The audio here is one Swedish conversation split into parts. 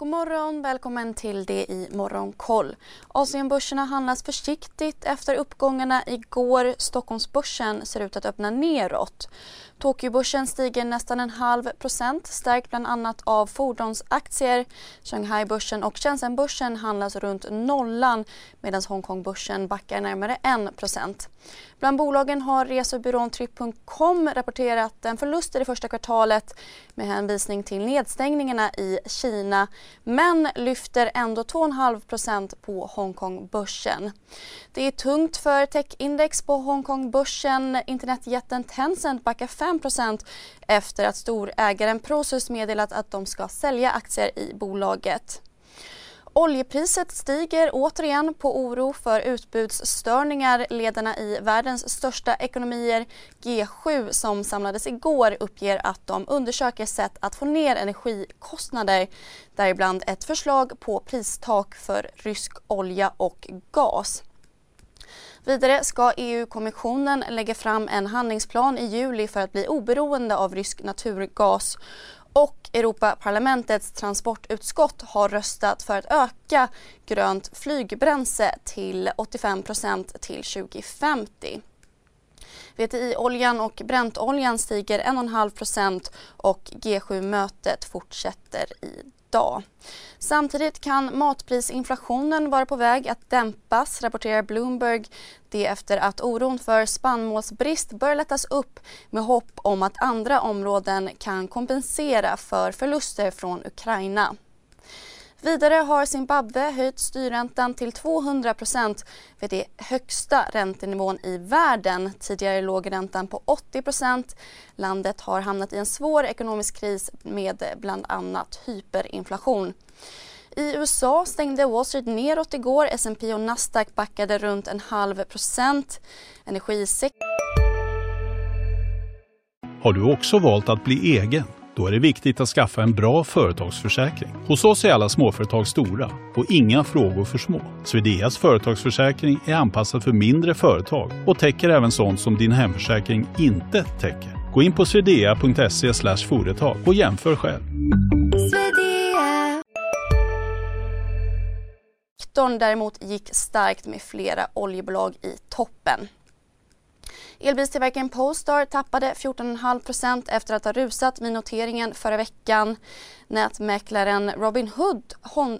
God morgon, välkommen till det i Morgonkoll. Asienbörserna handlas försiktigt efter uppgångarna igår. Stockholmsbörsen ser ut att öppna neråt. Tokyobörsen stiger nästan en halv procent, stärkt bland annat av fordonsaktier. Shanghaibörsen och Shenzhenbörsen handlas runt nollan medan Hongkongbörsen backar närmare 1 procent. Bland bolagen har resebyrån Trip.com rapporterat en förlust i det första kvartalet med hänvisning till nedstängningarna i Kina men lyfter ändå 2,5% på Hongkongbörsen. Det är tungt för techindex på Hongkongbörsen. Internetjätten Tencent backar 5% efter att storägaren Prosus meddelat att de ska sälja aktier i bolaget. Oljepriset stiger återigen på oro för utbudsstörningar. Ledarna i världens största ekonomier, G7, som samlades igår uppger att de undersöker sätt att få ner energikostnader. Däribland ett förslag på pristak för rysk olja och gas. Vidare ska EU-kommissionen lägga fram en handlingsplan i juli för att bli oberoende av rysk naturgas och Europaparlamentets transportutskott har röstat för att öka grönt flygbränsle till 85% till 2050. VTI-oljan och Brentoljan stiger 1,5% och G7-mötet fortsätter idag. Samtidigt kan matprisinflationen vara på väg att dämpas, rapporterar Bloomberg. Det efter att oron för spannmålsbrist bör lättas upp med hopp om att andra områden kan kompensera för förluster från Ukraina. Vidare har Zimbabwe höjt styrräntan till 200 vid det högsta räntenivån i världen. Tidigare låg räntan på 80% Landet har hamnat i en svår ekonomisk kris med bland annat hyperinflation. I USA stängde Wall Street neråt igår. S&P och Nasdaq backade runt en halv procent. Energisektorn... Har du också valt att bli egen? Då är det viktigt att skaffa en bra företagsförsäkring. Hos oss är alla småföretag stora och inga frågor för små. Swedeas företagsförsäkring är anpassad för mindre företag och täcker även sånt som din hemförsäkring inte täcker. Gå in på swedea.se företag och jämför själv. Sektorn däremot gick starkt med flera oljebolag i toppen. Elbilstillverkaren Polestar tappade 14,5% efter att ha rusat vid noteringen förra veckan. Nätmäklaren Robinhood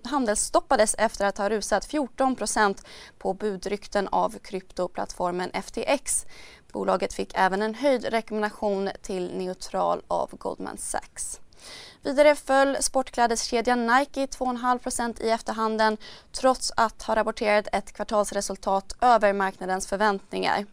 handelsstoppades efter att ha rusat 14% på budrykten av kryptoplattformen FTX. Bolaget fick även en höjd rekommendation till neutral av Goldman Sachs. Vidare föll sportklädeskedjan Nike 2,5% i efterhanden trots att ha rapporterat ett kvartalsresultat över marknadens förväntningar.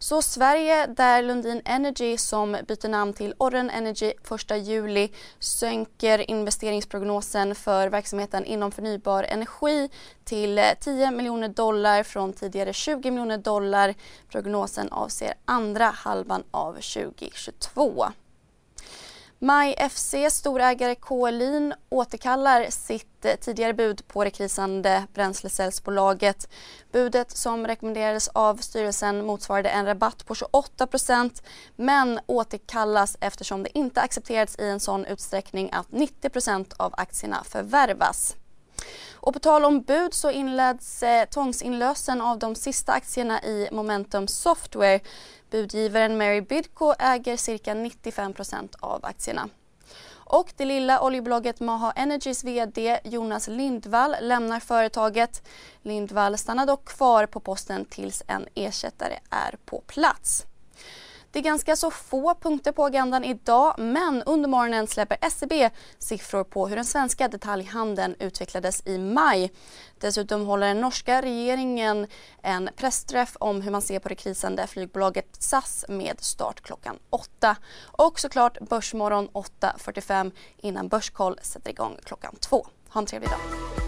Så Sverige, där Lundin Energy som byter namn till Orren Energy 1 juli sänker investeringsprognosen för verksamheten inom förnybar energi till 10 miljoner dollar från tidigare 20 miljoner dollar. Prognosen avser andra halvan av 2022. MyFC storägare Kolin, återkallar sitt eh, tidigare bud på det krisande bränslecellsbolaget. Budet som rekommenderades av styrelsen motsvarade en rabatt på 28 procent men återkallas eftersom det inte accepterats i en sån utsträckning att 90 procent av aktierna förvärvas. Och på tal om bud så inleds eh, tvångsinlösen av de sista aktierna i Momentum Software. Budgivaren Mary Bidco äger cirka 95 procent av aktierna. Och det lilla oljebolaget Maha Energys VD Jonas Lindvall lämnar företaget. Lindvall stannar dock kvar på posten tills en ersättare är på plats. Det är ganska så få punkter på agendan idag men under morgonen släpper SCB siffror på hur den svenska detaljhandeln utvecklades i maj. Dessutom håller den norska regeringen en pressträff om hur man ser på det krisande flygbolaget SAS med start klockan 8. Och såklart Börsmorgon 8.45 innan Börskoll sätter igång klockan 2. Ha en trevlig dag.